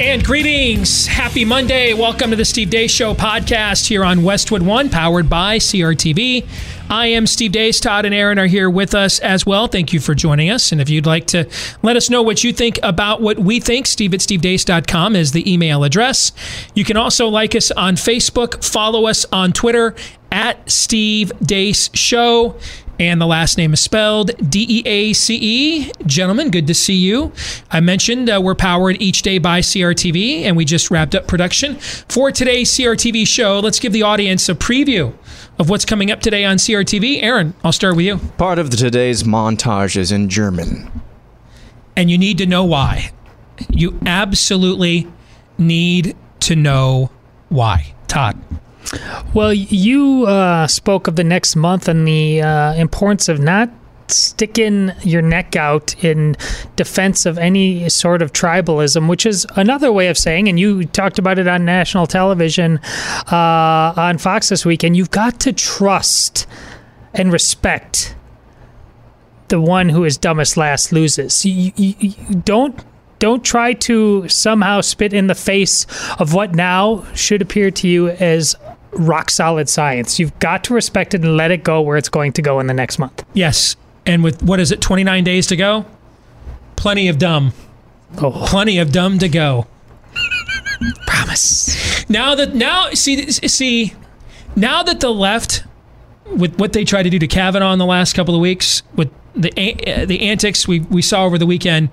And greetings. Happy Monday. Welcome to the Steve Deace Show podcast here on Westwood One, powered by CRTV. I am Steve Deace. Todd and Aaron are here with us as well. Thank you for joining us. And if you'd like to let us know what you think about what we think, steve at stevedeace.com is the email address. You can also like us on Facebook, follow us on Twitter at Steve Deace Show and the last name is spelled D E A C E. Gentlemen, good to see you. I mentioned uh, we're powered each day by CRTV, and we just wrapped up production for today's CRTV show. Let's give the audience a preview of what's coming up today on CRTV. Aaron, I'll start with you. Part of today's montage is in German. And you need to know why. You absolutely need to know why. Todd. Well, you uh, spoke of the next month and the uh, importance of not sticking your neck out in defense of any sort of tribalism, which is another way of saying, and you talked about it on national television uh, on Fox this week, and you've got to trust and respect the one who is dumbest last loses. You, you, you don't don't try to somehow spit in the face of what now should appear to you as rock solid science. You've got to respect it and let it go where it's going to go in the next month. Yes. And with what is it, 29 days to go? Plenty of dumb. Oh. Plenty of dumb to go. Promise. Now that now see see now that the left with what they tried to do to Kavanaugh in the last couple of weeks with the uh, the antics we we saw over the weekend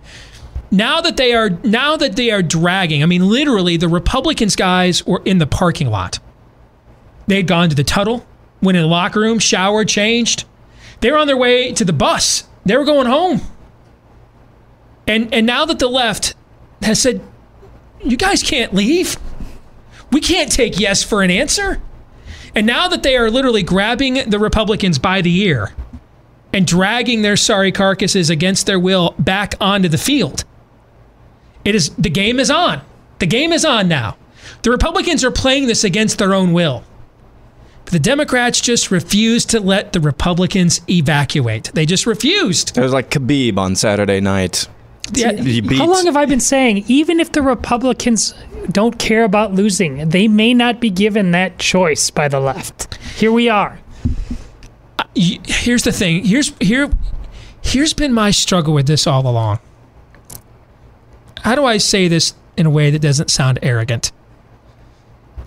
now that they are now that they are dragging i mean literally the republicans guys were in the parking lot they'd gone to the tunnel went in the locker room showered changed they were on their way to the bus they were going home and and now that the left has said you guys can't leave we can't take yes for an answer and now that they are literally grabbing the republicans by the ear and dragging their sorry carcasses against their will back onto the field it is the game is on. The game is on now. The Republicans are playing this against their own will. The Democrats just refused to let the Republicans evacuate. They just refused. It was like Khabib on Saturday night. Yeah. How long have I been saying, even if the Republicans don't care about losing, they may not be given that choice by the left? Here we are. Uh, y- Here's the thing. Here's here here's been my struggle with this all along. How do I say this in a way that doesn't sound arrogant?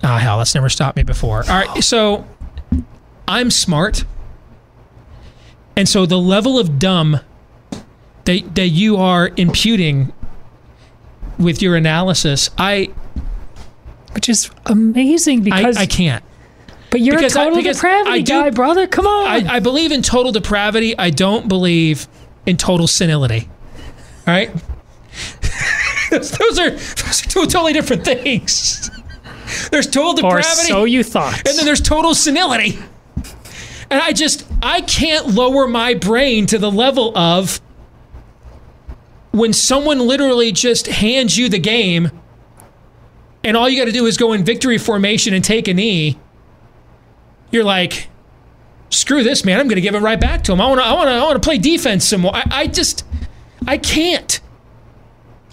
Ah, hell, that's never stopped me before. All right, so I'm smart. And so the level of dumb that, that you are imputing with your analysis, I Which is amazing because. I can't. but you're because a I- total because depravity I do- guy, brother. Come on. I, I believe in total depravity. I don't believe in total senility. All right? those, those are, those are two totally different things. There's total or depravity. so you thought. and then there's total senility. And I just, I can't lower my brain to the level of when someone literally just hands you the game and all you got to do is go in victory formation and take a knee. You're like, screw this, man. I'm going to give it right back to him. I want to, I want to, I want to play defense some more. I, I just, I can't.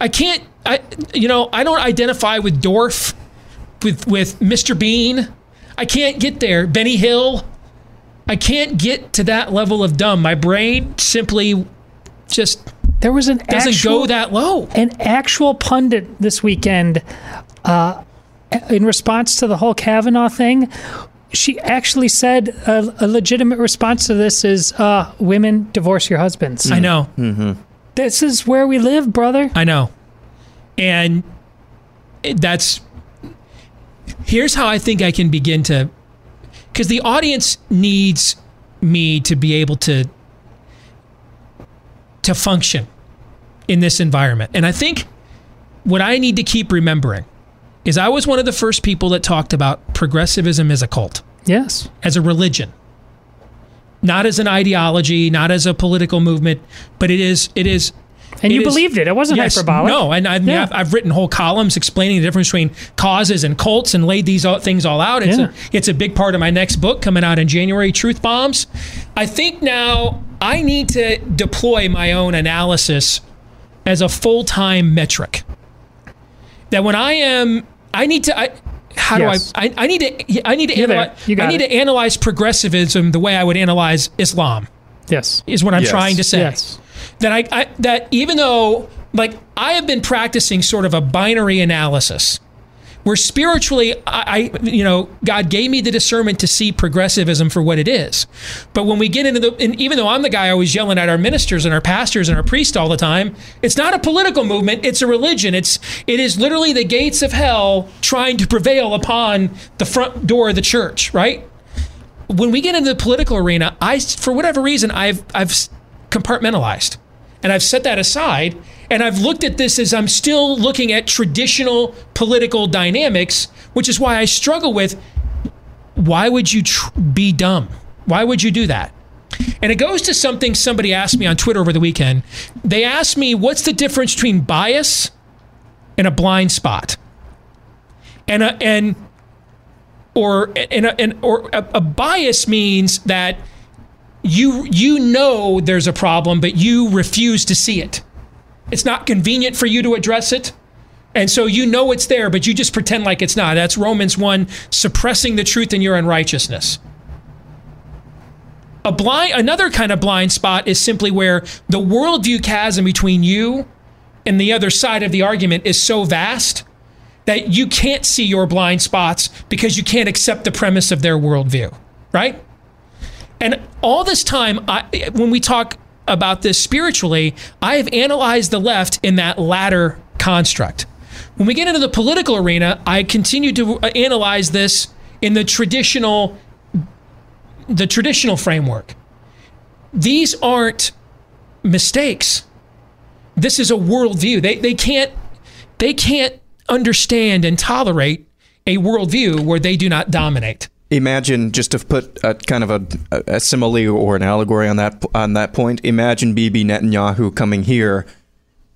I can't. I, you know, I don't identify with Dorf, with with Mr. Bean. I can't get there. Benny Hill. I can't get to that level of dumb. My brain simply just there was an doesn't actual, go that low. an actual pundit this weekend uh, in response to the whole Kavanaugh thing. She actually said a, a legitimate response to this is uh, women divorce your husbands. I know. This is where we live, brother. I know. And that's here's how I think I can begin to because the audience needs me to be able to to function in this environment. And I think what I need to keep remembering is I was one of the first people that talked about progressivism as a cult, Yes. as a religion, not as an ideology, not as a political movement, but it is it is And It you is- believed it. It wasn't Yes, hyperbolic. No, and I've, Yeah. I've, I've written whole columns explaining the difference between causes and cults and laid these all, things all out. It's, Yeah. a, it's a big part of my next book coming out in January, Truth Bombs. I think now I need to deploy my own analysis as a full time metric. That when I am, I need to. I, how Yes. do I, I? I need to. I need to You're analyze. You got I need it. to analyze progressivism the way I would analyze Islam. Yes. Is what I'm Yes. trying to say Yes. That I, I that even though like I have been practicing sort of a binary analysis where spiritually I, I you know God gave me the discernment to see progressivism for what it is. But when we get into the and even though I'm the guy always yelling at our ministers and our pastors and our priests all the time it's not a political movement it's a religion. It's it is literally the gates of hell trying to prevail upon the front door of the church right? When we get into the political arena, I, for whatever reason, I've I've compartmentalized, and I've set that aside, and I've looked at this as I'm still looking at traditional political dynamics, which is why I struggle with why would you tr- be dumb? Why would you do that? And it goes to something somebody asked me on Twitter over the weekend. They asked me, what's the difference between bias and a blind spot? And a, and or and, a, and or a, a bias means that you you know there's a problem, but you refuse to see it. It's not convenient for you to address it. And so you know it's there, but you just pretend like it's not. That's Romans 1, suppressing the truth in your unrighteousness. A blind another kind of blind spot is simply where the worldview chasm between you and the other side of the argument is so vast that you can't see your blind spots because you can't accept the premise of their worldview, right? And all this time, I, when we talk about this spiritually, I have analyzed the left in that latter construct. When we get into the political arena, I continue to analyze this in the traditional, the traditional framework. These aren't mistakes. This is a worldview. They they can't they can't understand and tolerate a worldview where they do not dominate. Imagine just to put a kind of a, a simile or an allegory on that on that point. Imagine Bibi Netanyahu coming here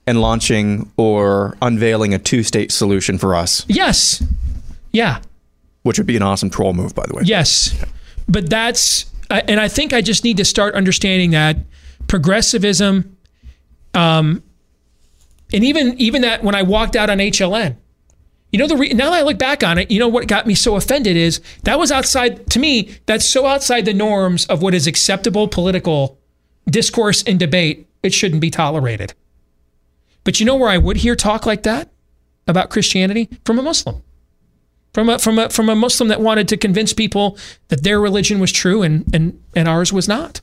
and launching or unveiling a two-state solution for us, Yes. Yeah. which would be an awesome troll move, by the way. Yes. But that's, and I think I just need to start understanding that progressivism, um, and even even that when I walked out on HLN, you know the re- now that I look back on it, you know what got me so offended is that was outside to me. That's so outside the norms of what is acceptable political discourse and debate. It shouldn't be tolerated. But you know where I would hear talk like that about Christianity from a Muslim from a from a from a Muslim that wanted to convince people that their religion was true and and and ours was not.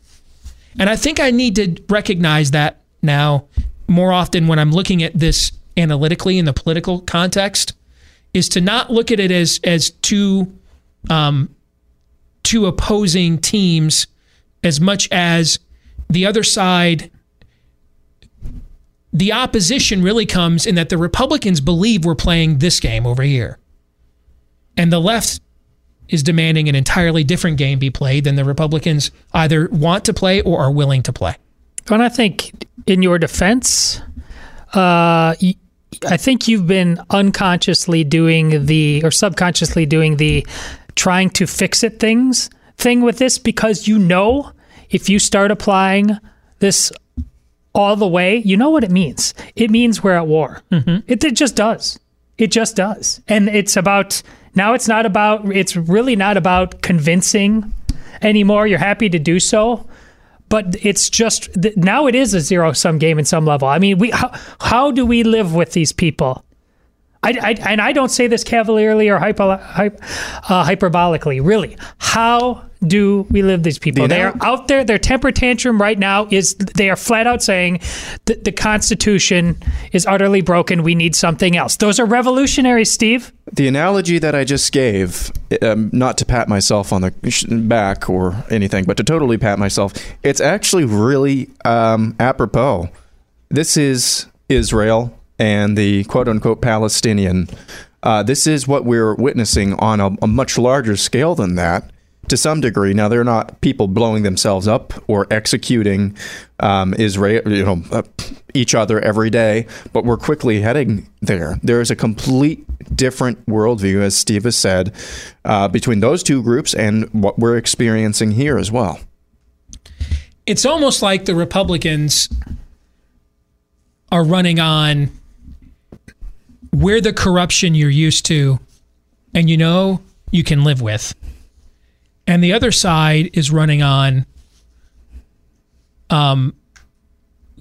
And I think I need to recognize that now more often when I'm looking at this analytically in the political context is to not look at it as as two um, two opposing teams as much as the other side the opposition really comes in that the Republicans believe we're playing this game over here. And the left is demanding an entirely different game be played than the Republicans either want to play or are willing to play. And I think in your defense, uh, I think you've been unconsciously doing the, or subconsciously doing the trying to fix it things thing with this because you know if you start applying this all the way, you know what it means. It means we're at war. Mm-hmm. It, it just does. It just does. And it's about, now it's not about, it's really not about convincing anymore. You're happy to do so but it's just now it is a zero sum game in some level. I mean, we how, how do we live with these people? I, I and I don't say this cavalierly or uh, hyperbolically. Really, how do we live these people? The They are out there. Their temper tantrum right now is they are flat out saying that the Constitution is utterly broken. We need something else. Those are revolutionaries, Steve. The analogy that I just gave, um, not to pat myself on the back or anything, but to totally pat myself, it's actually really um, apropos. This is Israel and the quote unquote Palestinian Uh, this is what we're witnessing on a, a much larger scale than that to some degree. Now, they're not people blowing themselves up or executing um, Israel, you know, uh, each other every day, but we're quickly heading there. There is a complete different worldview, as Steve has said, uh, between those two groups and what we're experiencing here as well. It's almost like the Republicans are running on we're the corruption you're used to and you know you can live with. And the other side is running on um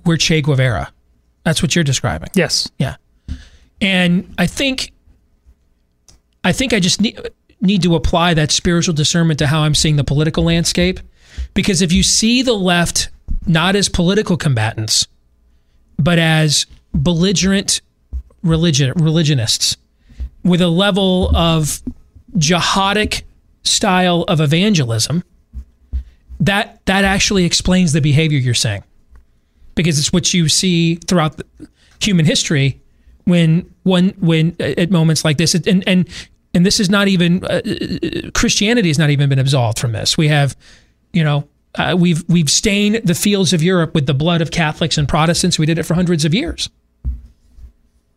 we're Che Guevara. That's what you're describing. Yes. Yeah. And I think I think I just need need to apply that spiritual discernment to how I'm seeing the political landscape because if you see the left not as political combatants but as belligerent religion religionists with a level of jihadic style of evangelism that that actually explains the behavior you're saying because it's what you see throughout human history when one when at moments like this and and and this is not even uh, Christianity has not even been absolved from this. We have, you know, uh, we've we've stained the fields of Europe with the blood of Catholics and Protestants. We did it for hundreds of years.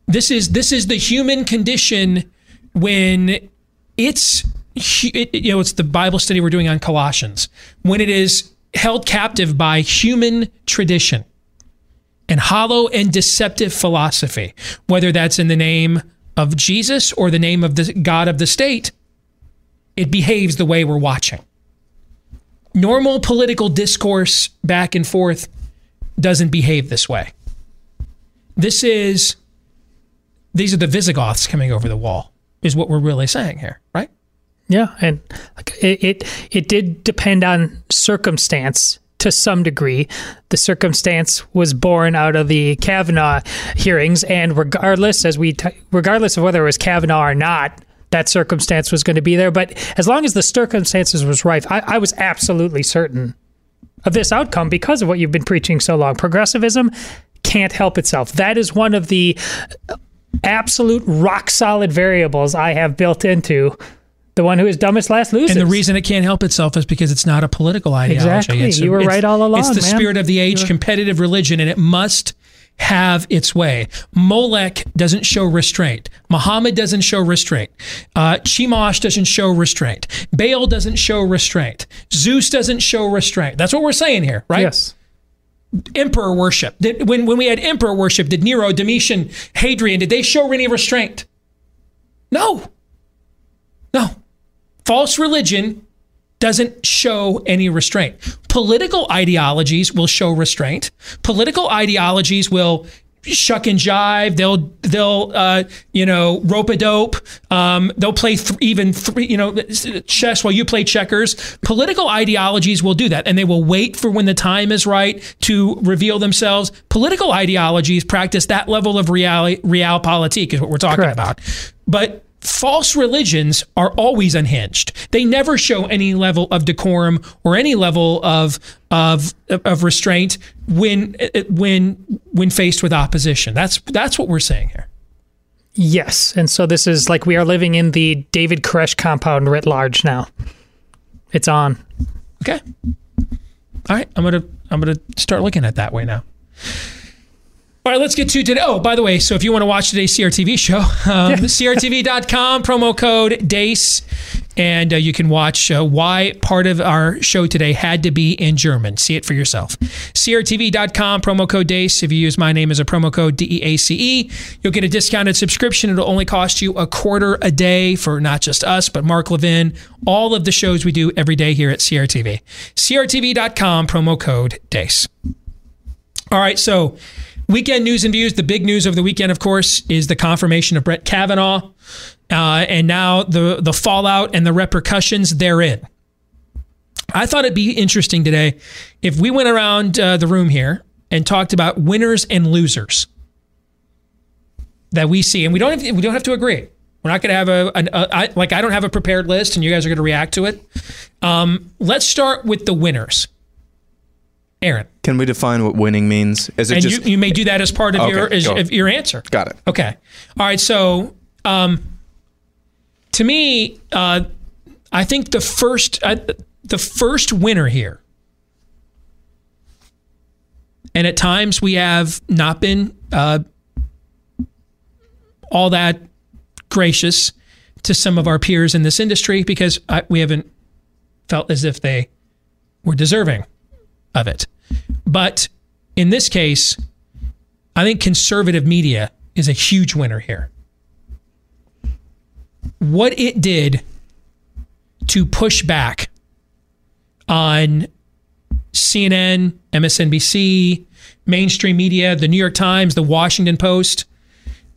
This is this is the human condition when it's you know it's the Bible study we're doing on Colossians when it is held captive by human tradition and hollow and deceptive philosophy, whether that's in the name of Jesus or the name of the God of the state, it behaves the way we're watching. Normal political discourse back and forth doesn't behave this way. This is, these are the Visigoths coming over the wall, is what we're really saying here, right? Yeah, and it, it it did depend on circumstance to some degree. The circumstance was born out of the Kavanaugh hearings, and regardless, as we t- regardless of whether it was Kavanaugh or not, that circumstance was going to be there. But as long as the circumstances was rife, I, I was absolutely certain of this outcome because of what you've been preaching so long. Progressivism can't help itself. That is one of the uh, absolute rock solid variables I have built into the one who is dumbest last loses. And the reason it can't help itself is because it's not a political ideology. Exactly. It's You were right all along, It's the man. spirit of the age, competitive religion, and it must have its way. Molech doesn't show restraint. Muhammad doesn't show restraint. Uh, Chemosh doesn't show restraint. Baal doesn't show restraint. Zeus doesn't show restraint. That's what we're saying here, right? Yes. Emperor worship. Did, when, when we had emperor worship, did Nero, Domitian, Hadrian, did they show any restraint? No. No. False religion doesn't show any restraint. Political ideologies will show restraint. Political ideologies will shuck and jive. They'll they'll uh, you know rope a dope. Um, they'll play th- even three you know chess while you play checkers. Political ideologies will do that, and they will wait for when the time is right to reveal themselves. Political ideologies practice that level of real realpolitik is what we're talking Correct. about. But false religions are always unhinged. They never show any level of decorum or any level of of of restraint when when when faced with opposition. That's that's what we're saying here. Yes. And so this is like we are living in the David Koresh compound writ large now. It's on. Okay. All right, I'm gonna I'm gonna start looking at it that way now. All right, let's get to today. Oh, by the way, so if you want to watch today's CRTV show, um, crtv.com, promo code DEACE, and uh, you can watch uh, why part of our show today had to be in German. See it for yourself. crtv.com, promo code DEACE. If you use my name as a promo code D E A C E, you'll get a discounted subscription. It'll only cost you a quarter a day for not just us, but Mark Levin, all of the shows we do every day here at CRTV. crtv.com, promo code DEACE. All right, so weekend news and views. The big news of the weekend, of course, is the confirmation of Brett Kavanaugh, uh, and now the the fallout and the repercussions therein. I thought it'd be interesting today if we went around uh, the room here and talked about winners and losers that we see, and we don't have, we don't have to agree. We're not going to have a, like I don't have a prepared list, and you guys are going to react to it. Um, let's start with the winners. Aaron. Can we define what winning means? Is it and just you, you may do that as part of Okay, your as, of your answer. got it? Okay. All right. So, um, to me, uh, I think the first uh, the first winner here, and at times we have not been uh, all that gracious to some of our peers in this industry because I, we haven't felt as if they were deserving of it. But in this case, I think conservative media is a huge winner here. What it did to push back on CNN, MSNBC, mainstream media, the New York Times, the Washington Post,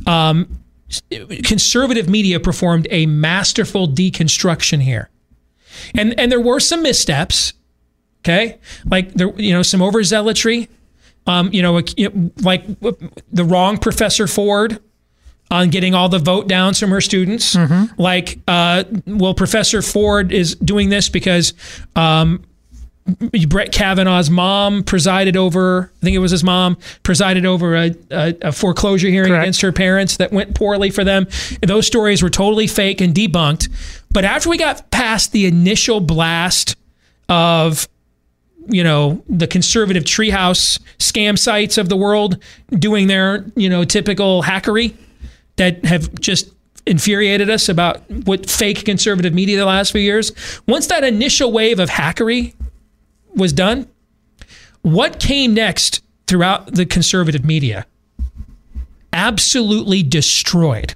um, conservative media performed a masterful deconstruction here. And and there were some missteps, okay? Like there you know some overzealotry, um, you know, like the wrong Professor Ford on getting all the vote downs from her students. Mm-hmm. Like, uh, well, Professor Ford is doing this because um, Brett Kavanaugh's mom presided over, I think it was his mom, presided over a, a, a foreclosure hearing Correct. against her parents that went poorly for them. Those stories were totally fake and debunked. But after we got past the initial blast of, you know, the conservative treehouse scam sites of the world doing their, you know, typical hackery that have just infuriated us about what fake conservative media the last few years. Once that initial wave of hackery was done, what came next throughout the conservative media absolutely destroyed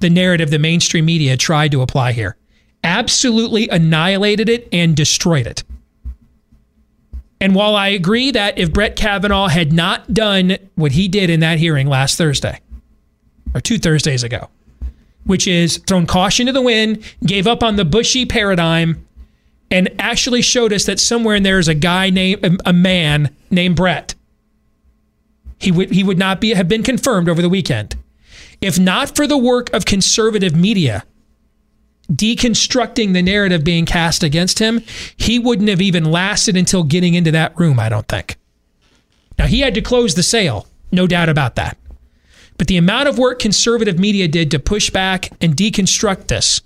the narrative the mainstream media tried to apply here. Absolutely annihilated it and destroyed it. And while I agree that if Brett Kavanaugh had not done what he did in that hearing last Thursday, or two Thursdays ago, which is thrown caution to the wind, gave up on the Bushy paradigm, and actually showed us that somewhere in there is a guy named um, a man named Brett. He would he would not be have been confirmed over the weekend. If not for the work of conservative media deconstructing the narrative being cast against him, he wouldn't have even lasted until getting into that room, I don't think. Now he had to close the sale, no doubt about that. But the amount of work conservative media did to push back and deconstruct this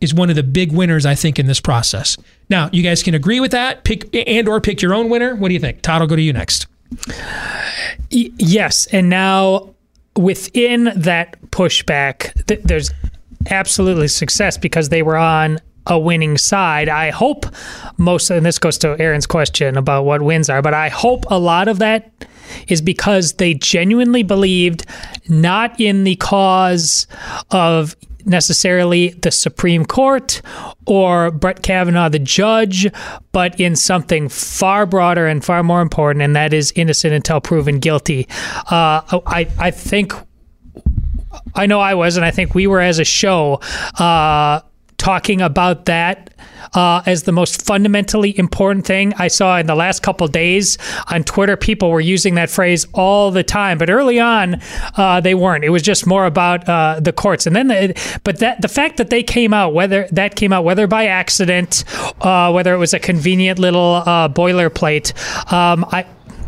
is one of the big winners I think in this process. Now, you guys can agree with that, pick and or pick your own winner. What do you think? Todd, I'll go to you next. Yes, and now within that pushback, th- there's absolutely success because they were on a winning side. I hope most, and this goes to Aaron's question about what wins are, but I hope a lot of that is because they genuinely believed not in the cause of necessarily the Supreme Court or Brett Kavanaugh, the judge, but in something far broader and far more important, and that is innocent until proven guilty. Uh, I, I think I know I was, and I think we were as a show uh, talking about that uh, as the most fundamentally important thing. I saw in the last couple days on Twitter, people were using that phrase all the time, but early on, uh, they weren't. It was just more about uh, the courts, and then, the, but that the fact that they came out, whether that came out whether by accident, uh, whether it was a convenient little uh, boilerplate, um, I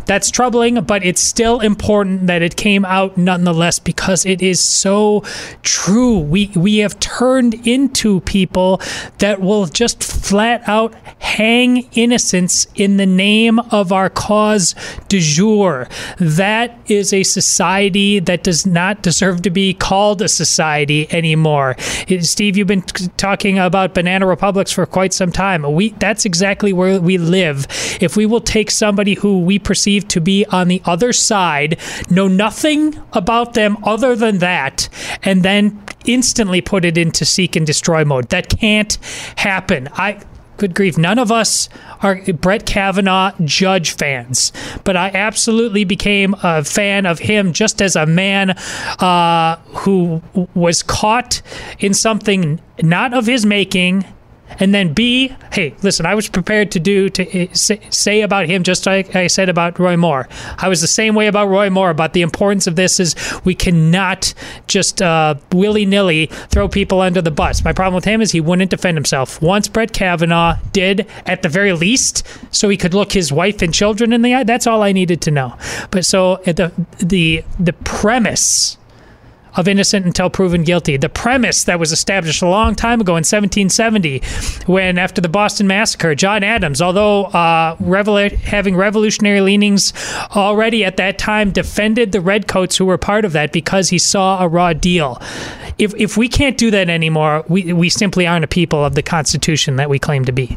that's troubling, but it's still important that it came out nonetheless because it is so true. We we have turned into people that will just flat out hang innocence in the name of our cause du jour. That is a society that does not deserve to be called a society anymore. Steve, you've been talking about banana republics for quite some time. We that's exactly where we live. If we will take somebody who we perceive to be on the other side, know nothing about them other than that, and then instantly put it into seek and destroy mode. That can't happen. I good grief, none of us are Brett Kavanaugh judge fans, but I absolutely became a fan of him just as a man uh, who was caught in something not of his making and then B, hey, listen, I was prepared to do to uh, say, about him just like I said about Roy Moore. I was the same way about Roy Moore about the importance of this is we cannot just uh, willy nilly throw people under the bus. My problem with him is he wouldn't defend himself. Once Brett Kavanaugh did, at the very least, so he could look his wife and children in the eye. That's all I needed to know. But so uh, the the the premise of innocent until proven guilty. The premise that was established a long time ago in 1770, when after the Boston Massacre, John Adams, although uh, having revolutionary leanings already at that time, defended the redcoats who were part of that because he saw a raw deal. If, if we can't do that anymore, we, we simply aren't a people of the Constitution that we claim to be.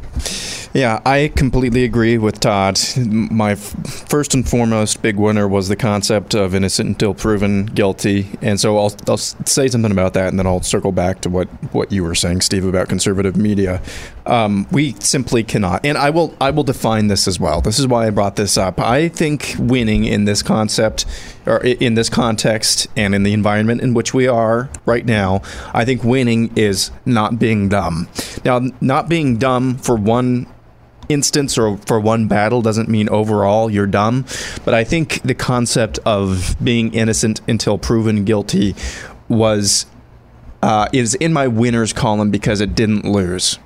Yeah, I completely agree with Todd. My f- first and foremost big winner was the concept of innocent until proven guilty, and so I'll, I'll say something about that, and then I'll circle back to what, what you were saying, Steve, about conservative media. Um, we simply cannot, and I will I will define this as well. This is why I brought this up. I think winning in this concept, or in this context, and in the environment in which we are right now, I think winning is not being dumb. Now, not being dumb for one instance or for one battle doesn't mean overall you're dumb. But I think the concept of being innocent until proven guilty was uh, is in my winners column because it didn't lose.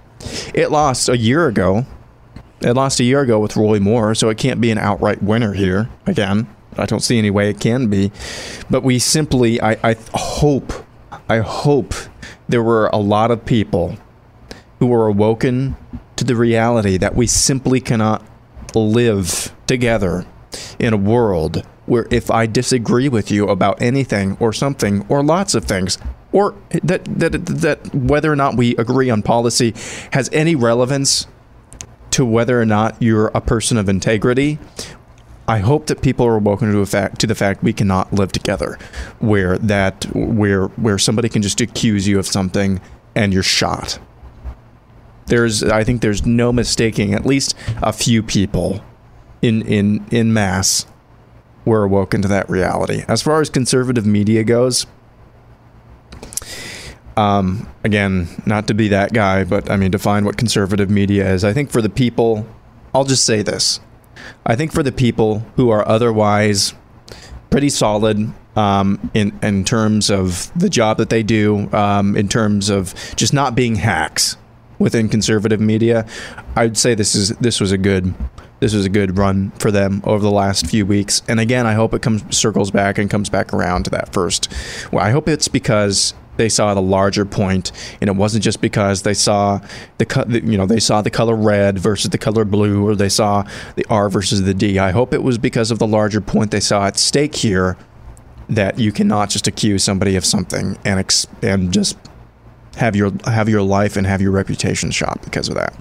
It lost a year ago. It lost a year ago with Roy Moore, so it can't be an outright winner here again. I don't see any way it can be. But we simply, I, I hope, I hope there were a lot of people who were awoken to the reality that we simply cannot live together in a world where if I disagree with you about anything or something or lots of things, or that that that whether or not we agree on policy has any relevance to whether or not you're a person of integrity. I hope that people are awoken to, fact, to the fact we cannot live together, where that where where somebody can just accuse you of something and you're shot there's I think there's no mistaking at least a few people in in in mass were awoken to that reality. As far as conservative media goes, um, again, not to be that guy, but I mean, define what conservative media is. I think for the people, I'll just say this. I think for the people who are otherwise pretty solid um, in in terms of the job that they do, um, in terms of just not being hacks, within conservative media. I'd say this is this was a good this was a good run for them over the last few weeks. And again, I hope it comes circles back and comes back around to that first. Well, I hope it's because they saw the larger point, and it wasn't just because they saw the you know they saw the color red versus the color blue, or they saw the R versus the D. I hope it was because of the larger point they saw at stake here that you cannot just accuse somebody of something and ex- and just have your have your life and have your reputation shot because of that.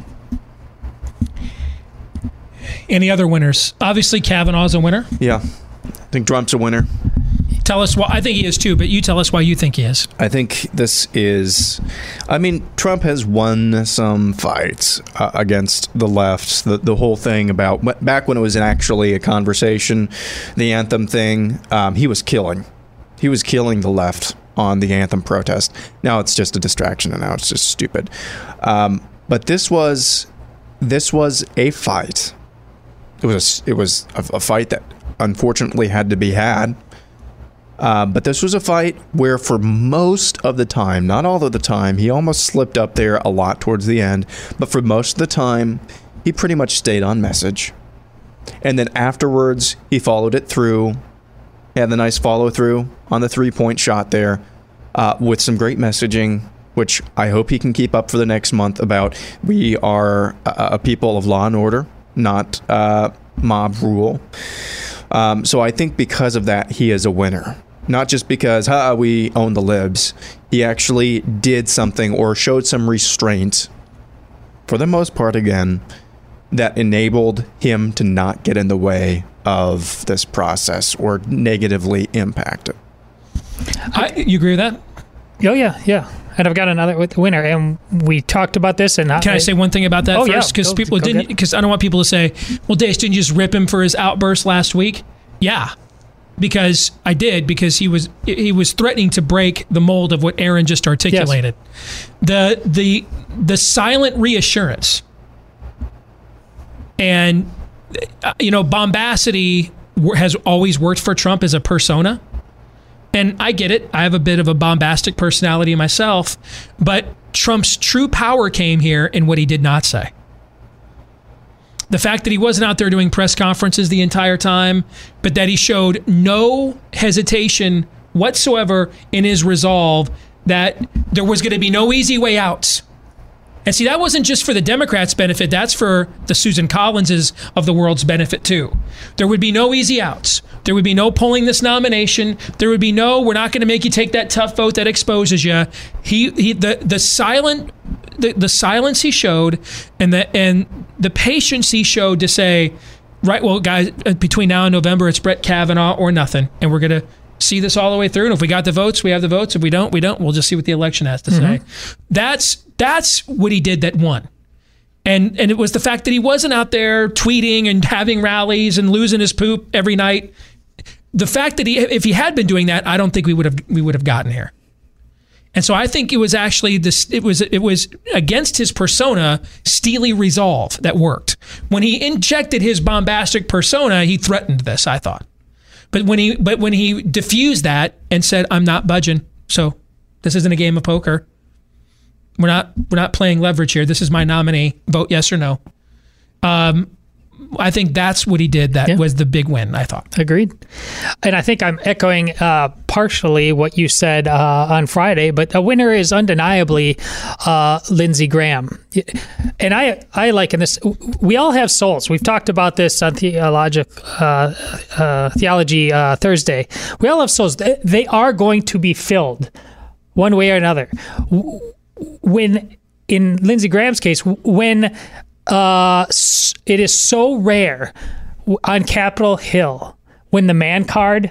Any other winners? Obviously, Kavanaugh's a winner. Yeah, I think Trump's a winner. Tell us why. I think he is too, but you tell us why you think he is. I think this is. I mean, Trump has won some fights uh, against the left. The the whole thing about back when it was actually a conversation, the anthem thing. Um, he was killing. He was killing the left on the anthem protest. Now it's just a distraction, and now it's just stupid. Um, but this was this was a fight. It was a, it was a, a fight that unfortunately had to be had. Uh, but this was a fight where, for most of the time, not all of the time, he almost slipped up there a lot towards the end. But for most of the time, he pretty much stayed on message. And then afterwards, he followed it through had the nice follow through on the three point shot there uh, with some great messaging, which I hope he can keep up for the next month about we are a, people of law and order, not uh, mob rule. Um, so I think because of that, he is a winner. Not just because ha, we own the libs. He actually did something or showed some restraint, for the most part, again, that enabled him to not get in the way of this process or negatively impact it. I, you agree with that? Oh yeah, yeah. And I've got another winner, and we talked about this. And can I, I say one thing about that oh, first? Because yeah. people didn't. Because I don't want people to say, "Well, Deace, didn't you just rip him for his outburst last week?" Yeah, because I did. Because he was he was threatening to break the mold of what Aaron just articulated. Yes. The the the silent reassurance and uh, you know, bombacity has always worked for Trump as a persona. And I get it. I have a bit of a bombastic personality myself. But Trump's true power came here in what he did not say. The fact that he wasn't out there doing press conferences the entire time, but that he showed no hesitation whatsoever in his resolve that there was going to be no easy way outs. And see, that wasn't just for the Democrats' benefit, that's for the Susan Collinses of the world's benefit too. There would be no easy outs. There would be no pulling this nomination. There would be no, we're not going to make you take that tough vote that exposes you. He, he the, the silent the, the silence he showed and the and the patience he showed to say, right, well, guys, uh, between now and November, it's Brett Kavanaugh or nothing, and we're gonna see this all the way through. And if we got the votes, we have the votes. If we don't, we don't. We'll just see what the election has to say. Mm-hmm. That's that's what he did that won. And and it was the fact that he wasn't out there tweeting and having rallies and losing his poop every night. The fact that he if he had been doing that, I don't think we would have we would have gotten here. And so I think it was actually this it was it was against his persona, steely resolve that worked. When he injected his bombastic persona, he threatened this, I thought. But when he but when he diffused that and said, I'm not budging, so this isn't a game of poker. We're not we're not playing leverage here. This is my nominee. Vote yes or no. Um I think that's what he did. That Yeah. was the big win. I thought. Agreed. And I think I'm echoing uh, partially what you said uh, on Friday, but a winner is undeniably uh, Lindsey Graham. And I, I liken this. We all have souls. We've talked about this on Theologic uh, uh, Theology uh, Thursday. We all have souls. They, they are going to be filled one way or another. When in Lindsey Graham's case, when uh, it is so rare on Capitol Hill when the man card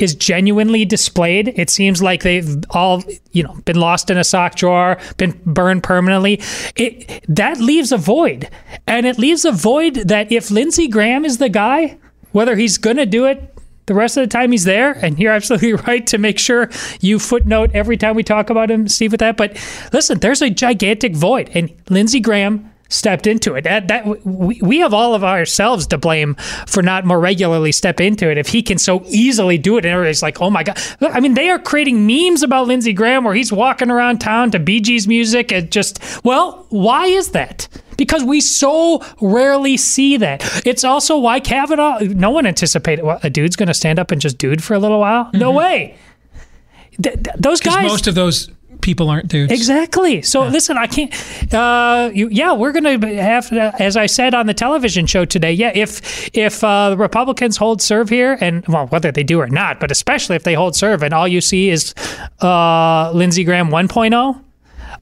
is genuinely displayed. It seems like they've all, you know, been lost in a sock drawer, been burned permanently. It that leaves a void, and it leaves a void that if Lindsey Graham is the guy, whether he's going to do it. The rest of the time he's there, and you're absolutely right to make sure you footnote every time we talk about him, Steve, with that. But listen, there's a gigantic void, and Lindsey Graham stepped into it. That that we, we have all of ourselves to blame for not more regularly step into it. If he can so easily do it, and everybody's like, "Oh my god!" Look, I mean, they are creating memes about Lindsey Graham where he's walking around town to Bee Gees music and just well, why is that? Because we so rarely see that. It's also why Kavanaugh. No one anticipated what, a dude's going to stand up and just dude for a little while. No mm-hmm. way. Th- th- those guys. most of those people aren't dudes. Exactly. So listen, I can't. Uh, you, yeah, we're going to have, uh, as I said on the television show today. Yeah, if if uh, the Republicans hold serve here, and well, whether they do or not, but especially if they hold serve, and all you see is uh, Lindsey Graham 1.0.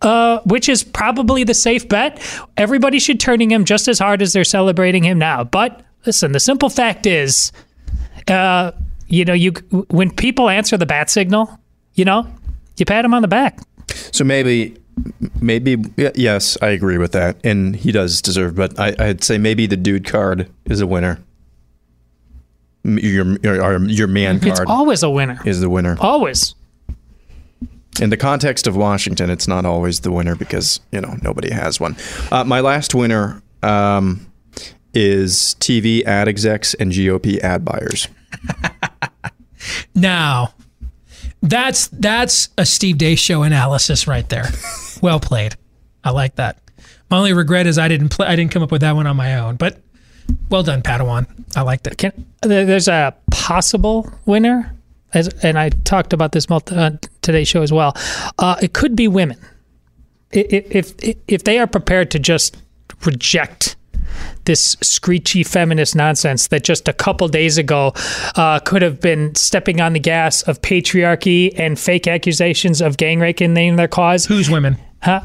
Uh, which is probably the safe bet. Everybody should turning him just as hard as they're celebrating him now. But listen, the simple fact is, uh, you know, you when people answer the bat signal, you know, you pat him on the back. So maybe, maybe yes, I agree with that, and he does deserve. But I, I'd say maybe the dude card is a winner. Your your, our- your man It's card always a winner. is the winner. Always. In the context of Washington, it's not always the winner because you know nobody has one. Uh, my last winner um, is TV ad execs and GOP ad buyers. Now, that's that's a Steve Deace show analysis right there. well played. I like that. My only regret is I didn't play. I didn't come up with that one on my own. But well done, Padawan. I liked it. Can, there's a possible winner, as, and I talked about this multi, uh, today's show as well. Uh, it could be women. If, if if they are prepared to just reject this screechy feminist nonsense that just a couple days ago uh, could have been stepping on the gas of patriarchy and fake accusations of gang rape in the name of their cause. Who's women? Huh?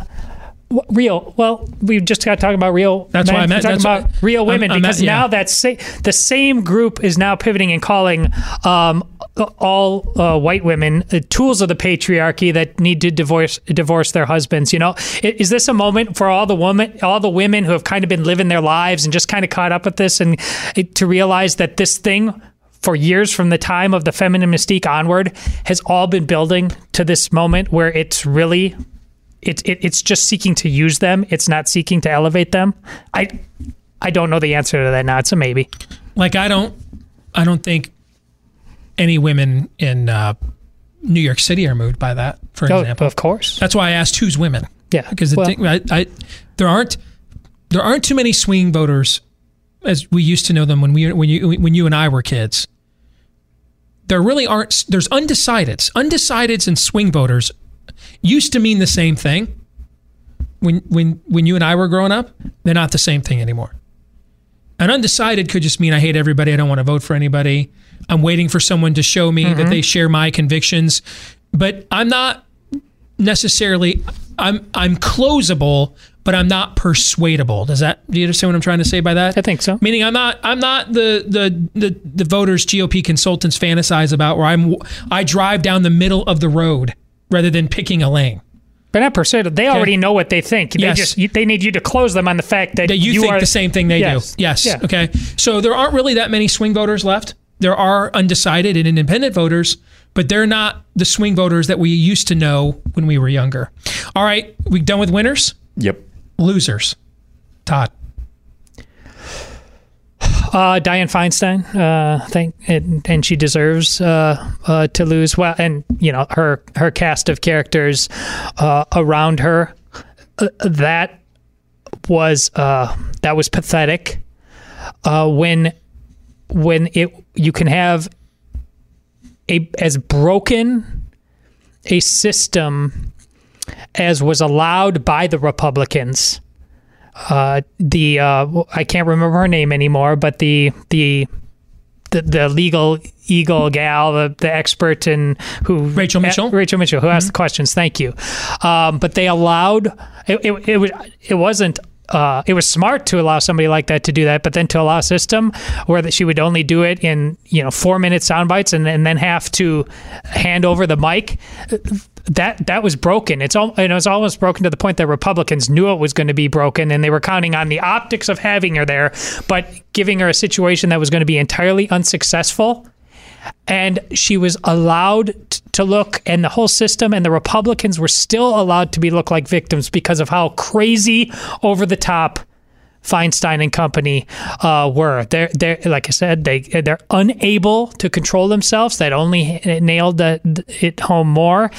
Real. Well, we just got talking about real. That's men. why I meant- talking about what- real I'm- women I'm because at- yeah. now that's sa- the same group is now pivoting and calling um, all uh, white women uh, tools of the patriarchy that need to divorce divorce their husbands. You know, is this a moment for all the women, all the women who have kind of been living their lives and just kind of caught up with this, and uh, to realize that this thing for years from the time of the feminine mystique onward has all been building to this moment where it's really it, it it's just seeking to use them it's not seeking to elevate them i i don't know the answer to that now it's a maybe Like I don't. I don't think any women in uh, New York City are moved by that. For Oh, example, of course that's why I asked who's women. yeah because well, thing, I, I, there aren't there aren't too many swing voters as we used to know them when we when you when you and I were kids. there really aren't. There's undecideds. Undecideds and swing voters used to mean the same thing. When when when you and I were growing up, they're not the same thing anymore. An undecided could just mean I hate everybody. I don't want to vote for anybody. I'm waiting for someone to show me that mm-hmm. they share my convictions. But I'm not necessarily. I'm I'm closable, but I'm not persuadable. Does that? Do you understand what I'm trying to say by that? I think so. Meaning, I'm not. I'm not the the the the voters GOP consultants fantasize about where I'm. I drive down the middle of the road rather than picking a lane. But not persuaded. They already know what they think. They Yes. just they need you to close them on the fact that, that you, think are the same thing they Yes. do. Yes. Yeah. Okay. So there aren't really that many swing voters left. There are undecided and independent voters, but they're not the swing voters that we used to know when we were younger. All right, we done with winners, Yep. losers. Todd. Uh, Dianne Feinstein, uh, think, and, and she deserves uh, uh, to lose. Well, and you know her her cast of characters uh, around her. Uh, that was that was pathetic. When when it you can have a as broken a system as was allowed by the Republicans uh, the uh, I can't remember her name anymore, but the the the, the legal eagle gal, the, the expert in who Rachel Mitchell? Mm-hmm. uh, Rachel Mitchell, who asked the questions. Thank you. Um, but they allowed it. It, it, was it wasn't. Uh, it was smart to allow somebody like that to do that, but then to allow a system where that she would only do it in you know four minute sound bites and, and then have to hand over the mic that that was broken. It's all it was almost broken to the point that Republicans knew it was going to be broken, and they were counting on the optics of having her there, but giving her a situation that was going to be entirely unsuccessful. And she was allowed to look, and the whole system and the Republicans were still allowed to be look like victims because of how crazy over the top Feinstein and company uh, were. They're, they're like I said, they they're unable to control themselves. That only nailed the, it home more,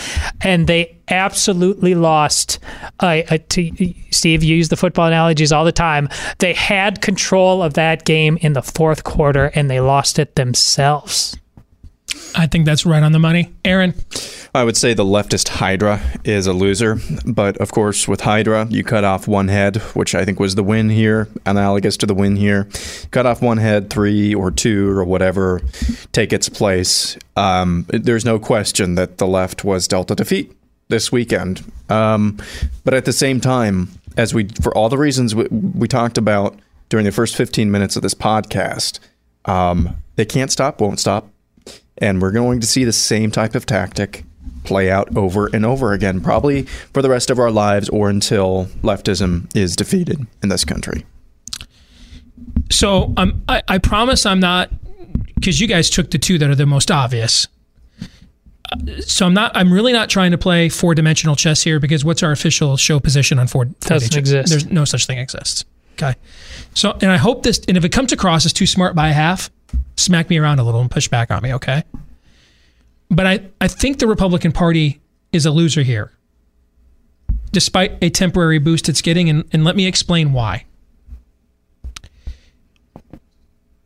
and they absolutely lost. Uh, uh, to, Steve, you use the football analogies all the time. They had control of that game in the fourth quarter, and they lost it themselves. I think that's right on the money. Aaron. I would say the leftist Hydra is a loser, but of course, with Hydra, you cut off one head, which I think was the win here, analogous to the win here. Cut off one head, three or two or whatever, take its place. Um, there's no question that the left was dealt a defeat this weekend. Um, but at the same time, as we, for all the reasons we, we talked about during the first 15 minutes of this podcast, um, they can't stop, won't stop. And we're going to see the same type of tactic play out over and over again, probably for the rest of our lives or until leftism is defeated in this country. So um, I, I promise I'm not because you guys took the two that are the most obvious. Uh, So I'm not. I'm really not trying to play four dimensional chess here because what's our official show position on four? 4D Doesn't chess? exist. There's no such thing exists. Okay. So and I hope this. And if it comes across as too smart by half, smack me around a little and push back on me. Okay. But I I think the Republican Party is a loser here, despite a temporary boost it's getting, and, and let me explain why.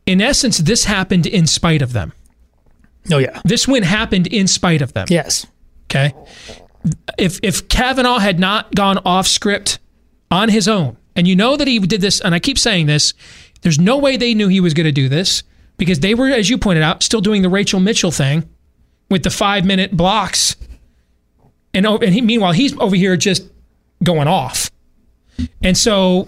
In essence, this happened in spite of them. Oh yeah. This win happened in spite of them. Yes. Okay. If if Kavanaugh had not gone off script on his own, and you know that he did this, and I keep saying this, there's no way they knew he was going to do this because they were, as you pointed out, still doing the Rachel Mitchell thing with the five minute blocks, and and he, meanwhile he's over here just going off, and so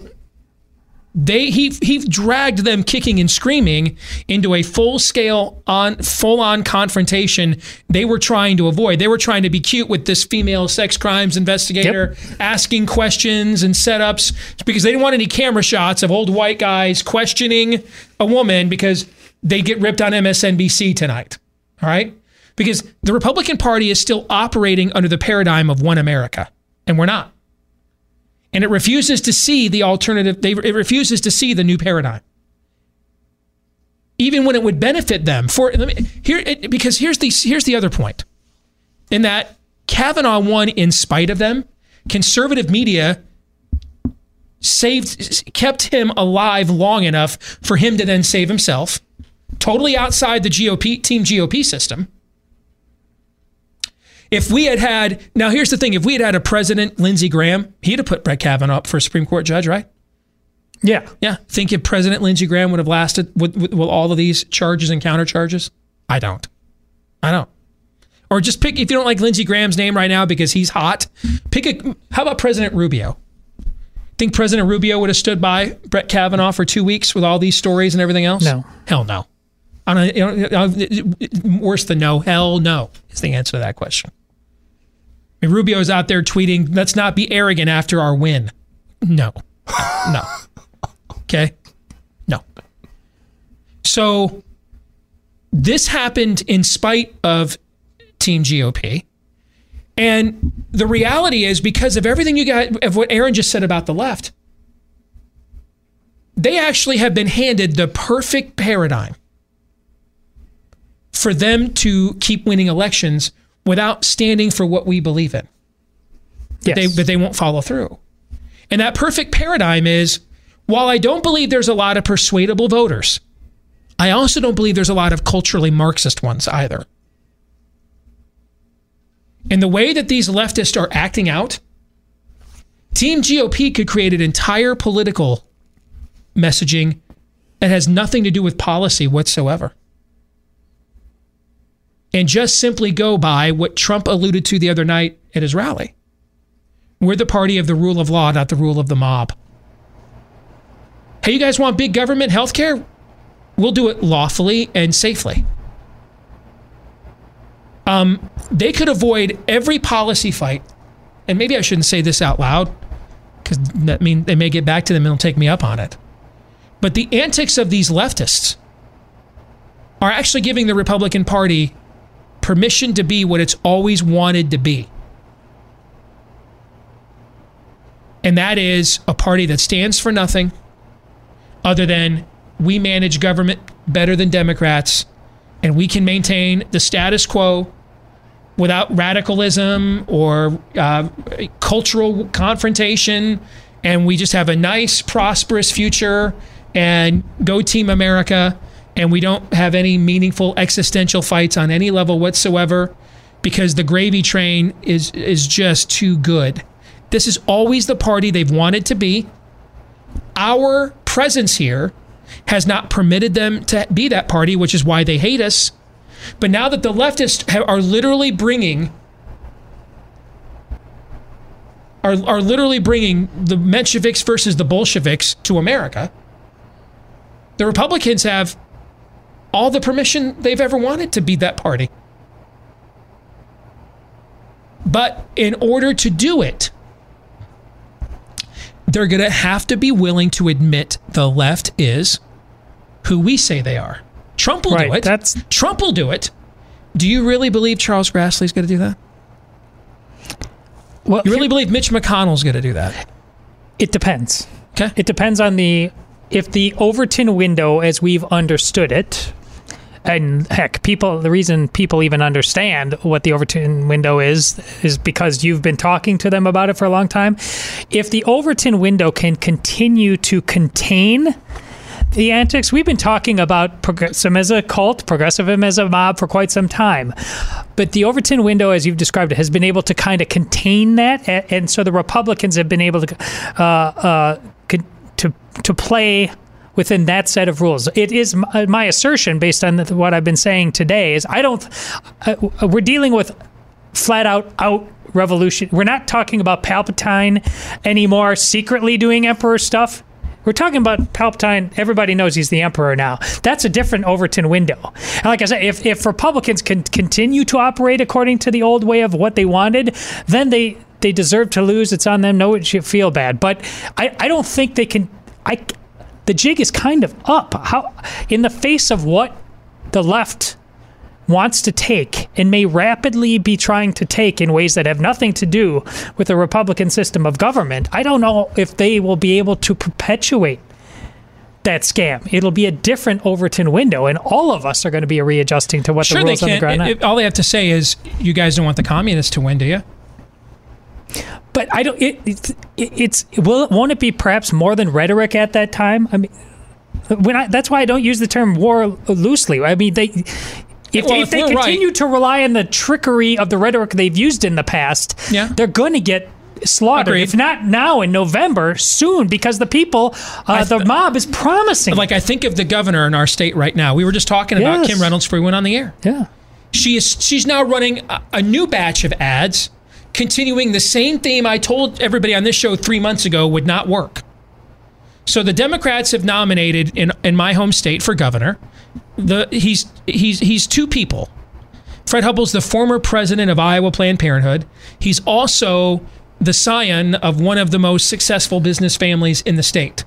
they he he dragged them kicking and screaming into a full scale on full on confrontation they were trying to avoid. They were trying to be cute with this female sex crimes investigator asking questions and setups because they didn't want any camera shots of old white guys questioning a woman because they get ripped on MSNBC tonight. All right? Because the Republican Party is still operating under the paradigm of one America and we're not and it refuses to see the alternative. They, it refuses to see the new paradigm, even when it would benefit them. For here, it, because here's the here's the other point, in that Kavanaugh won in spite of them. Conservative media saved kept him alive long enough for him to then save himself. Totally outside the GOP team GOP system. If we had had now, here's the thing: if we had had a president, Lindsey Graham, he'd have put Brett Kavanaugh up for a Supreme Court judge, right? Yeah. Yeah. Think if President Lindsey Graham would have lasted with, with, with all of these charges and counter charges? I don't. I don't. Or just pick if you don't like Lindsey Graham's name right now because he's hot. Pick a. How about President Rubio? Think President Rubio would have stood by Brett Kavanaugh for two weeks with all these stories and everything else? No. Hell no. I don't, you know, worse than no. Hell no is the answer to that question. I mean, Rubio's out there tweeting, "Let's not be arrogant after our win." No, no. Okay, no. So this happened in spite of Team GOP. And the reality is because of everything you got, of what Aaron just said about the left, they actually have been handed the perfect paradigm for them to keep winning elections without standing for what we believe in. Yes. They, but they won't follow through. And that perfect paradigm is while I don't believe there's a lot of persuadable voters, I also don't believe there's a lot of culturally Marxist ones either. And the way that these leftists are acting out, Team GOP could create an entire political messaging that has nothing to do with policy whatsoever. And just simply go by what Trump alluded to the other night at his rally. We're the party of the rule of law, not the rule of the mob. Hey, you guys want big government health care? We'll do it lawfully and safely. Um, they could avoid every policy fight, and maybe I shouldn't say this out loud because that mean they may get back to them and they'll take me up on it. But the antics of these leftists are actually giving the Republican Party permission to be what it's always wanted to be. And that is a party that stands for nothing other than we manage government better than Democrats and we can maintain the status quo without radicalism or uh, cultural confrontation. And we just have a nice, prosperous future and go Team America. And we don't have any meaningful existential fights on any level whatsoever because the gravy train is, is just too good. This is always the party they've wanted to be. Our presence here has not permitted them to be that party, which is why they hate us. But now that the leftists are literally bringing are, are literally bringing the Mensheviks versus the Bolsheviks to America, the Republicans have all the permission they've ever wanted to be that party. But in order to do it, they're going to have to be willing to admit the left is who we say they are. Trump will Right, do it. that's- Trump will do it. Do you really believe Charles Grassley's going to do that? Well, You really believe Mitch McConnell's going to do that? it depends. Okay. It depends on the if the Overton window, as we've understood it, and heck, people. The reason people even understand what the Overton window is is because you've been talking to them about it for a long time. If the Overton window can continue to contain the antics, we've been talking about progressivism as a cult, progressivism as a mob for quite some time. But the Overton window, as you've described it, has been able to kind of contain that, and, so the Republicans have been able to uh, uh, to to play within that set of rules. It is my, my assertion, based on the, what I've been saying today, is I don't. Uh, we're dealing with flat out out revolution. We're not talking about Palpatine anymore, secretly doing Emperor stuff. We're talking about Palpatine. Everybody knows he's the emperor now. That's a different Overton window. And like I said, if, if Republicans can continue to operate according to the old way of what they wanted, then they they deserve to lose. It's on them. No, it should feel bad. But I, I don't think they can. I the jig is kind of up. How in the face of what the left wants to take and may rapidly be trying to take in ways that have nothing to do with the Republican system of government, I don't know if they will be able to perpetuate that scam. It'll be a different Overton window, and all of us are going to be readjusting to what Sure, the rules on the ground are. it- it- all they have to say is, "You guys don't want the communists to win, do you?" But I don't. It, it, it's will won't it be perhaps more than rhetoric at that time? I mean, When I, that's why I don't use the term war loosely. I mean, they if, Well, if if they we're right- continue to rely on the trickery of the rhetoric they've used in the past, Yeah. they're going to get slaughtered. Agreed. If not now in November, soon, because the people, uh, the mob is promising. Like I think of the governor in our state right now. We were just talking about Kim Reynolds before we went on the air. yeah. She is she's now running a, a new batch of ads, continuing the same theme I told everybody on this show three months ago would not work. So the Democrats have nominated in in my home state for governor. The he's he's he's two people. Fred Hubbell's the former president of Iowa Planned Parenthood. He's also the scion of one of the most successful business families in the state.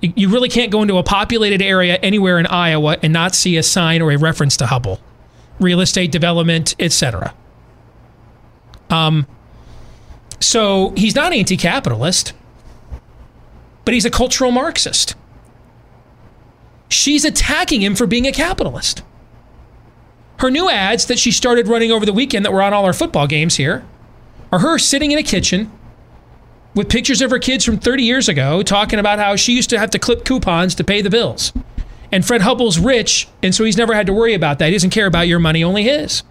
You really can't go into a populated area anywhere in Iowa and not see a sign or a reference to Hubbell real estate development, etc. Um, so he's not anti-capitalist, but he's a cultural Marxist. She's attacking him for being a capitalist. Her new ads that she started running over the weekend that were on all our football games here are her sitting in a kitchen with pictures of her kids from 30 years ago talking about how she used to have to clip coupons to pay the bills. And Fred Hubbell's rich, and so he's never had to worry about that. He doesn't care about your money, only his.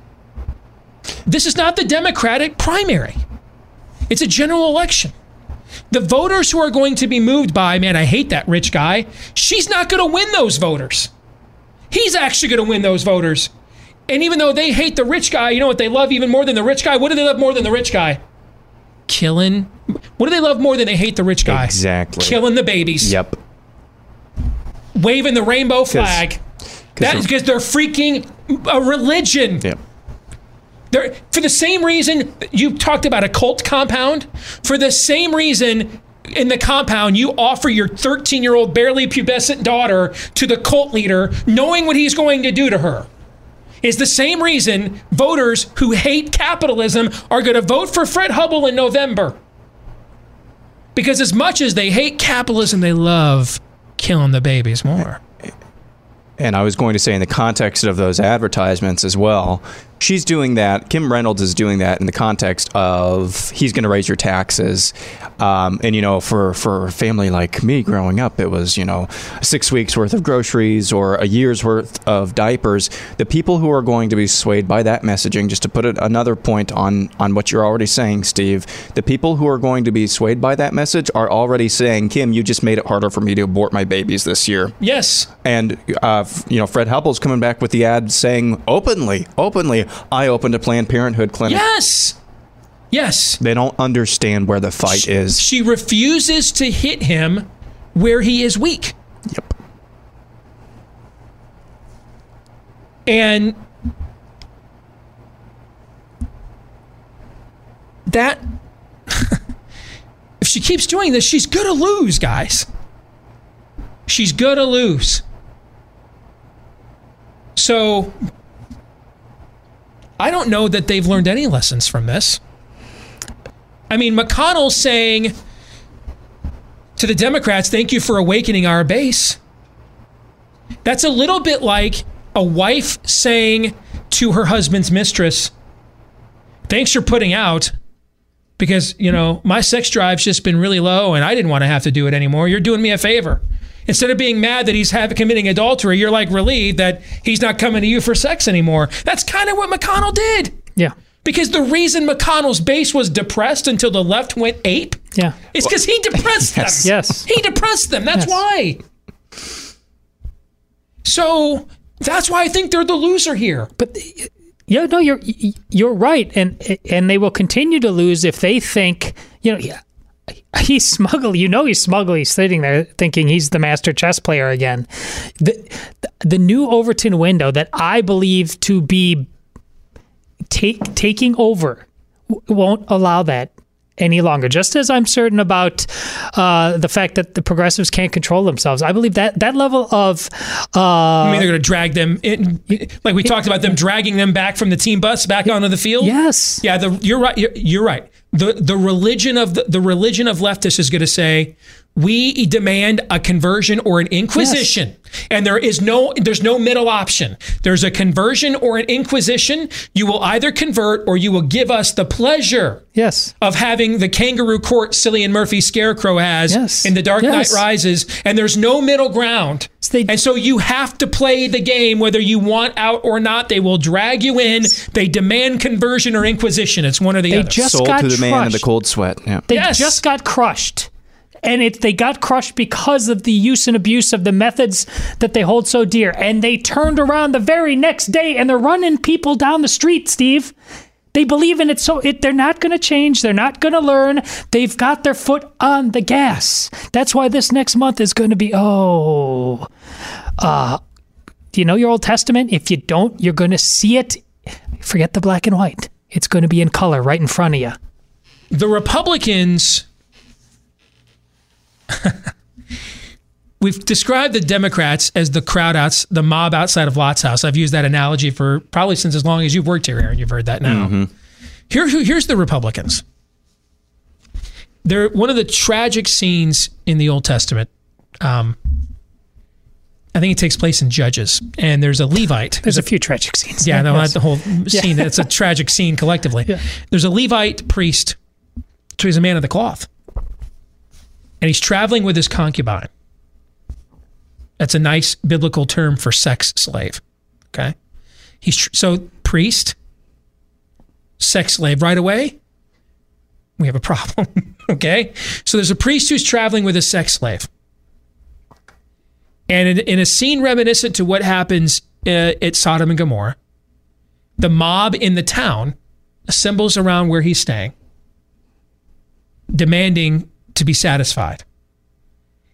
This is not the Democratic primary, it's a general election. The voters who are going to be moved by, man, I hate that rich guy, she's not going to win those voters. He's actually going to win those voters. And even though they hate the rich guy, you know what they love even more than the rich guy? What do they love more than the rich guy? Killing. What do they love more than they hate the rich guy? Exactly. Killing the babies Yep. waving the rainbow flag. That's because they're freaking a religion. Yep. They're, for the same reason you talked about a cult compound, for the same reason in the compound you offer your 13 year old barely pubescent daughter to the cult leader, knowing what he's going to do to her. Is the same reason voters who hate capitalism are going to vote for Fred Hubbell in November. Because as much as they hate capitalism, they love killing the babies more. And I was going to say, in the context of those advertisements as well, she's doing that. Kim Reynolds is doing that in the context of he's going to raise your taxes. Um, and, you know, for, for a family like me growing up, it was, you know, six weeks worth of groceries or a year's worth of diapers. The people who are going to be swayed by that messaging, just to put it another point on, on what you're already saying, Steve, the people who are going to be swayed by that message are already saying, Kim, you just made it harder for me to abort my babies this year. Yes. And uh, you know, Fred Hubbell's coming back with the ad saying openly, openly, I opened a Planned Parenthood clinic. Yes. Yes. They don't understand where the fight is. She refuses to hit him where he is weak. Yep. And that if she keeps doing this, she's going to lose, guys. She's going to lose. So I don't know that they've learned any lessons from this. I mean, McConnell saying to the Democrats, thank you for awakening our base. That's a little bit like a wife saying to her husband's mistress, thanks for putting out because, you know, my sex drive's just been really low and I didn't want to have to do it anymore. You're doing me a favor. Instead of being mad that he's have, committing adultery, you're like relieved that he's not coming to you for sex anymore. That's kind of what McConnell did. Yeah. Because the reason McConnell's base was depressed until the left went ape Yeah. is because he depressed them. Yes. He depressed them. That's Yes. why. So that's why I think they're the loser here. But yeah, no, you're you're right, and and they will continue to lose if they think you know. He's smuggle. You know he's smugly sitting there thinking he's the master chess player again. The the new Overton window that I believe to be take taking over won't allow that any longer. Just as I'm certain about uh, the fact that the progressives can't control themselves, I believe that that level of uh, I mean, they're going to drag them in, like we talked about them dragging them back from the team bus back onto the field. yes, Yeah, the, you're right. You're, you're right. The the religion of the, the religion of leftists is going to say We demand a conversion or an inquisition. And there is no there's no middle option. There's a conversion or an inquisition. You will either convert or you will give us the pleasure Yes. of having the kangaroo court Cillian Murphy scarecrow has Yes. in The Dark Yes. Knight Rises, and there's no middle ground. they- and so you have to play the game whether you want out or not. They will drag you in. They demand conversion or inquisition. It's one or the They other. just Sold got to the man in the crushed. cold sweat. Yeah. They Yes. just got crushed. And it, they got crushed because of the use and abuse of the methods that they hold so dear. And they turned around the very next day and they're running people down the street, Steve. They believe in it so it, they're not going to change. They're not going to learn. They've got their foot on the gas. That's why this next month is going to be, oh, uh, do you know your Old Testament? If you don't, you're going to see it. Forget the black and white. It's going to be in color right in front of you. the Republicans. We've described the Democrats as the crowd outs, the mob outside of Lot's house. I've used that analogy for probably since as long as you've worked here, Aaron. You've heard that now. Here, here's the Republicans. They're one of the tragic scenes in the Old Testament. Um, I think it takes place in Judges, and there's a Levite. There's a few tragic scenes. Yeah, no, Yes. not the whole scene. It's a tragic scene collectively. Yeah. There's a Levite priest, so he's a man of the cloth, and he's traveling with his concubine. That's a nice biblical term for sex slave. Okay, he's tr- so priest, sex slave. Right away, we have a problem. okay, so there's a priest who's traveling with a sex slave. And in, in a scene reminiscent to what happens uh, at Sodom and Gomorrah, the mob in the town assembles around where he's staying, demanding to be satisfied.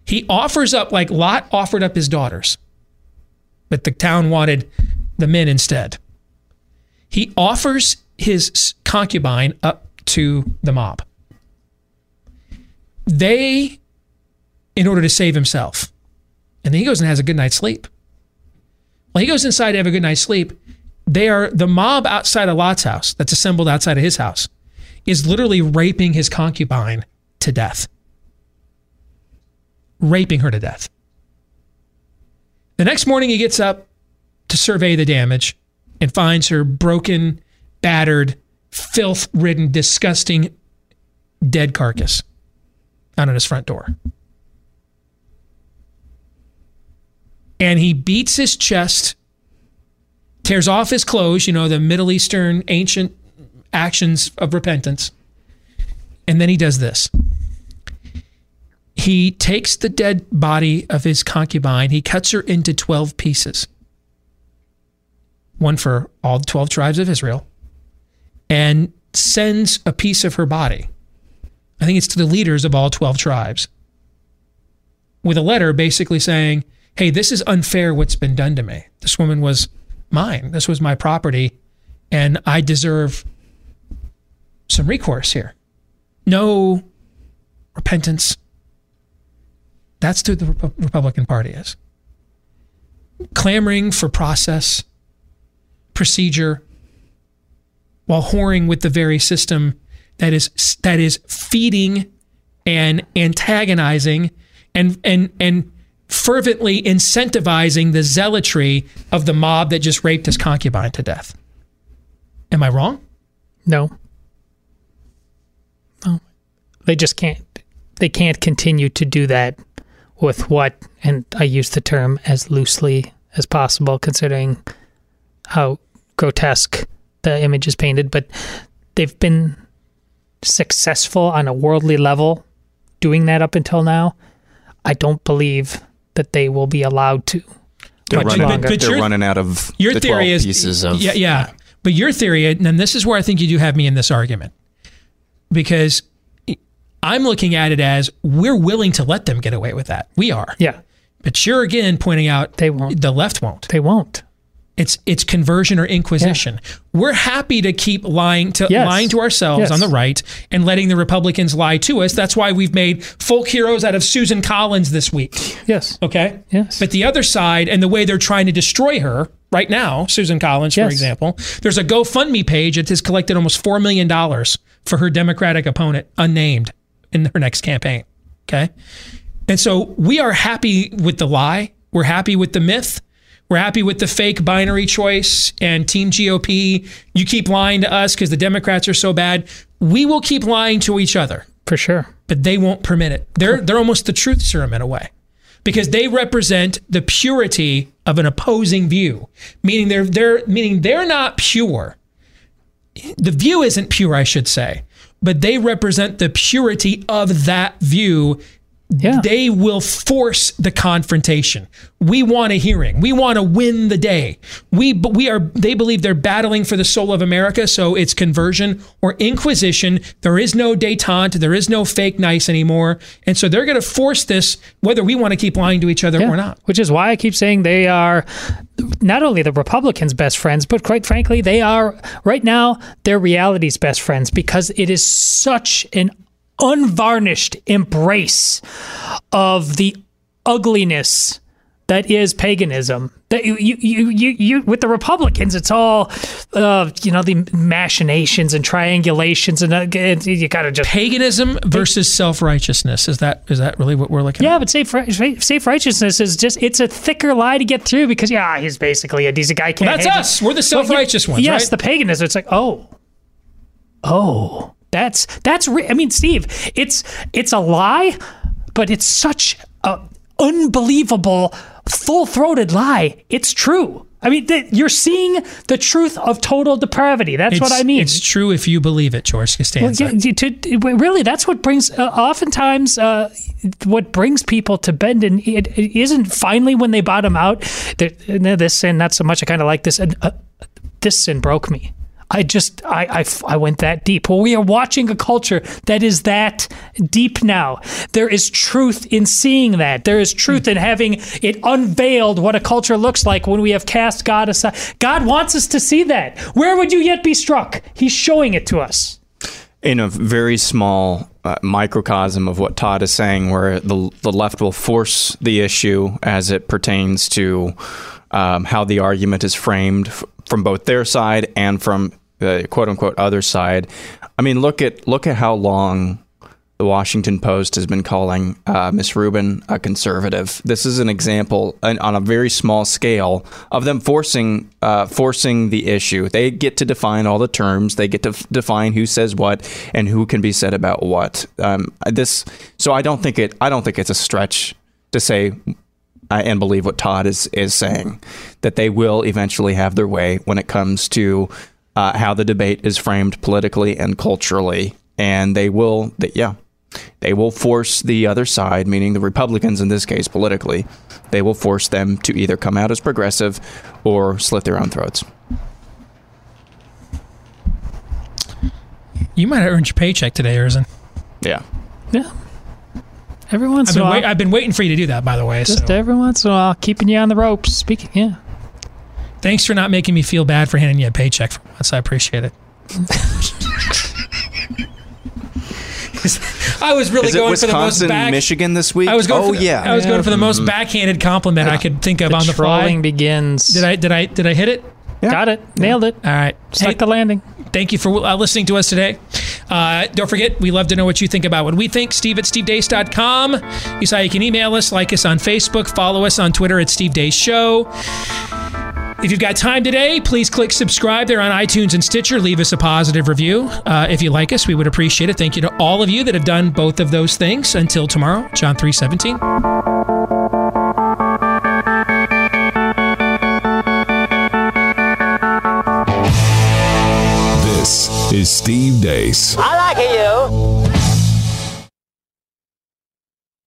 He offers up, like Lot offered up his daughters, but the town wanted the men instead. He offers his concubine up to the mob. They, in order to save himself, and then he goes and has a good night's sleep. Well, he goes inside to have a good night's sleep. They are the mob outside of Lot's house that's assembled outside of his house is literally raping his concubine to death. Raping her to death. The next morning, he gets up to survey the damage and finds her broken, battered, filth ridden, disgusting, dead carcass out on his front door. and he beats his chest, tears off his clothes, you know, the Middle Eastern ancient actions of repentance. And then he does this. He takes the dead body of his concubine, he cuts her into 12 pieces. One for all the 12 tribes of Israel, and sends a piece of her body. I think it's to the leaders of all 12 tribes. With a letter basically saying, hey, this is unfair what's been done to me. This woman was mine. This was my property, and I deserve some recourse here. No repentance. That's who the Repu- Republican Party is. Clamoring for process, procedure, while whoring with the very system that is that is feeding and antagonizing and and and fervently incentivizing the zealotry of the mob that just raped his concubine to death. Am I wrong? No. No. They just can't they can't continue to do that with what and I use the term as loosely as possible considering how grotesque the image is painted, but they've been successful on a worldly level doing that up until now. I don't believe that they will be allowed to. They're, much running, longer. But they're your- running out of Your the theory is pieces of yeah, yeah. But your theory, and this is where I think you do have me in this argument, because I'm looking at it as we're willing to let them get away with that. We are, Yeah, but you're again pointing out They won't. The left won't. they won't. It's it's conversion or inquisition. We're happy to keep lying to Yes. lying to ourselves Yes. on the right and letting the Republicans lie to us. That's why we've made folk heroes out of Susan Collins this week. Yes. Okay. Yes. But the other side and the way they're trying to destroy her right now, Susan Collins, for Yes. example, there's a GoFundMe page that has collected almost $4 million for her Democratic opponent, unnamed, in her next campaign. Okay. And so we are happy with the lie. We're happy with the myth. We're happy with the fake binary choice and Team GOP. You keep lying to us because the Democrats are so bad. We will keep lying to each other, For sure. but they won't permit it. They're they're almost the truth serum in a way. Because they represent the purity of an opposing view. Meaning they're they're meaning they're not pure. The view isn't pure, I should say, but they represent the purity of that view Yeah. they will force the confrontation. We want a hearing. We want to win the day. We but we are they believe they're battling for the soul of America, so it's conversion or inquisition. There is no détente, there is no fake nice anymore. And so they're going to force this whether we want to keep lying to each other Yeah. or not. Which is why I keep saying they are not only the Republicans' best friends, but quite frankly, they are right now they're reality's best friends because it is such an unvarnished embrace of the ugliness that is paganism. That you you you you, you with the Republicans, it's all uh, you know the machinations and triangulations, and uh, you got to just Paganism versus self-righteousness. Is that is that really what we're looking at? yeah, at? but safe safe righteousness is just it's a thicker lie to get through because yeah, he's basically a decent guy. Can't That's handle- us. We're the self-righteous ones, Yes, right? the paganism. It's like oh, oh, that's that's. Re- I mean, Steve, it's it's a lie, but it's such a unbelievable, full throated lie. It's true. I mean, th- you're seeing the truth of total depravity. That's what I mean. It's true if you believe it, George Costanza. Well, to, to- really, that's what brings. Uh, oftentimes, uh, what brings people to bend, and it, it isn't finally when they bottom out. that "No, this sin, not so much. I kind of like this. And uh, this sin broke me. I just, I, I, I went that deep. Well, we are watching a culture that is that deep now. There is truth in seeing that. There is truth in having it unveiled what a culture looks like when we have cast God aside. God wants us to see that. Where would you yet be struck? He's showing it to us. in a very small uh, microcosm of what Todd is saying, where the the left will force the issue as it pertains to um, how the argument is framed f- from both their side and from the quote unquote other side. I mean, look at look at how long the Washington Post has been calling uh, Miss Rubin a conservative. This is an example on on a very small scale of them forcing uh, forcing the issue. They get to define all the terms. They get to f- define who says what and who can be said about what. Um, this, so I don't think it. I don't think it's a stretch to say uh, and believe what Todd is is saying that they will eventually have their way when it comes to uh, how the debate is framed politically and culturally, and they will. That yeah, they will force the other side, meaning the Republicans in this case politically, they will force them to either come out as progressive or slit their own throats. You might have earned your paycheck today, Erzin. Yeah. Yeah. Every once I've in a while. wait, I've been waiting for you to do that, by the way. just so every once in a while, keeping you on the ropes. Speaking, yeah. Thanks for not making me feel bad for handing you a paycheck for once. I appreciate it. I was really Is it going for the most back. Michigan this week? I was going oh for the, yeah. I was Yeah. going for the most backhanded compliment I could think of The on the trolling fly. begins. Did I did I did I hit it? Got it. Nailed it. All right. Stuck Hey, the landing. thank you for uh, listening to us today. Uh, don't forget, we love to know what you think about what we think. Steve at stevedeace.com. You saw you can email us, like us on Facebook, follow us on Twitter at Steve Deace Show. If you've got time today, please click subscribe there on iTunes and Stitcher. Leave us a positive review. Uh, if you like us, we would appreciate it. Thank you to all of you that have done both of those things. Until tomorrow, John 317. This is Steve Deace. I like you.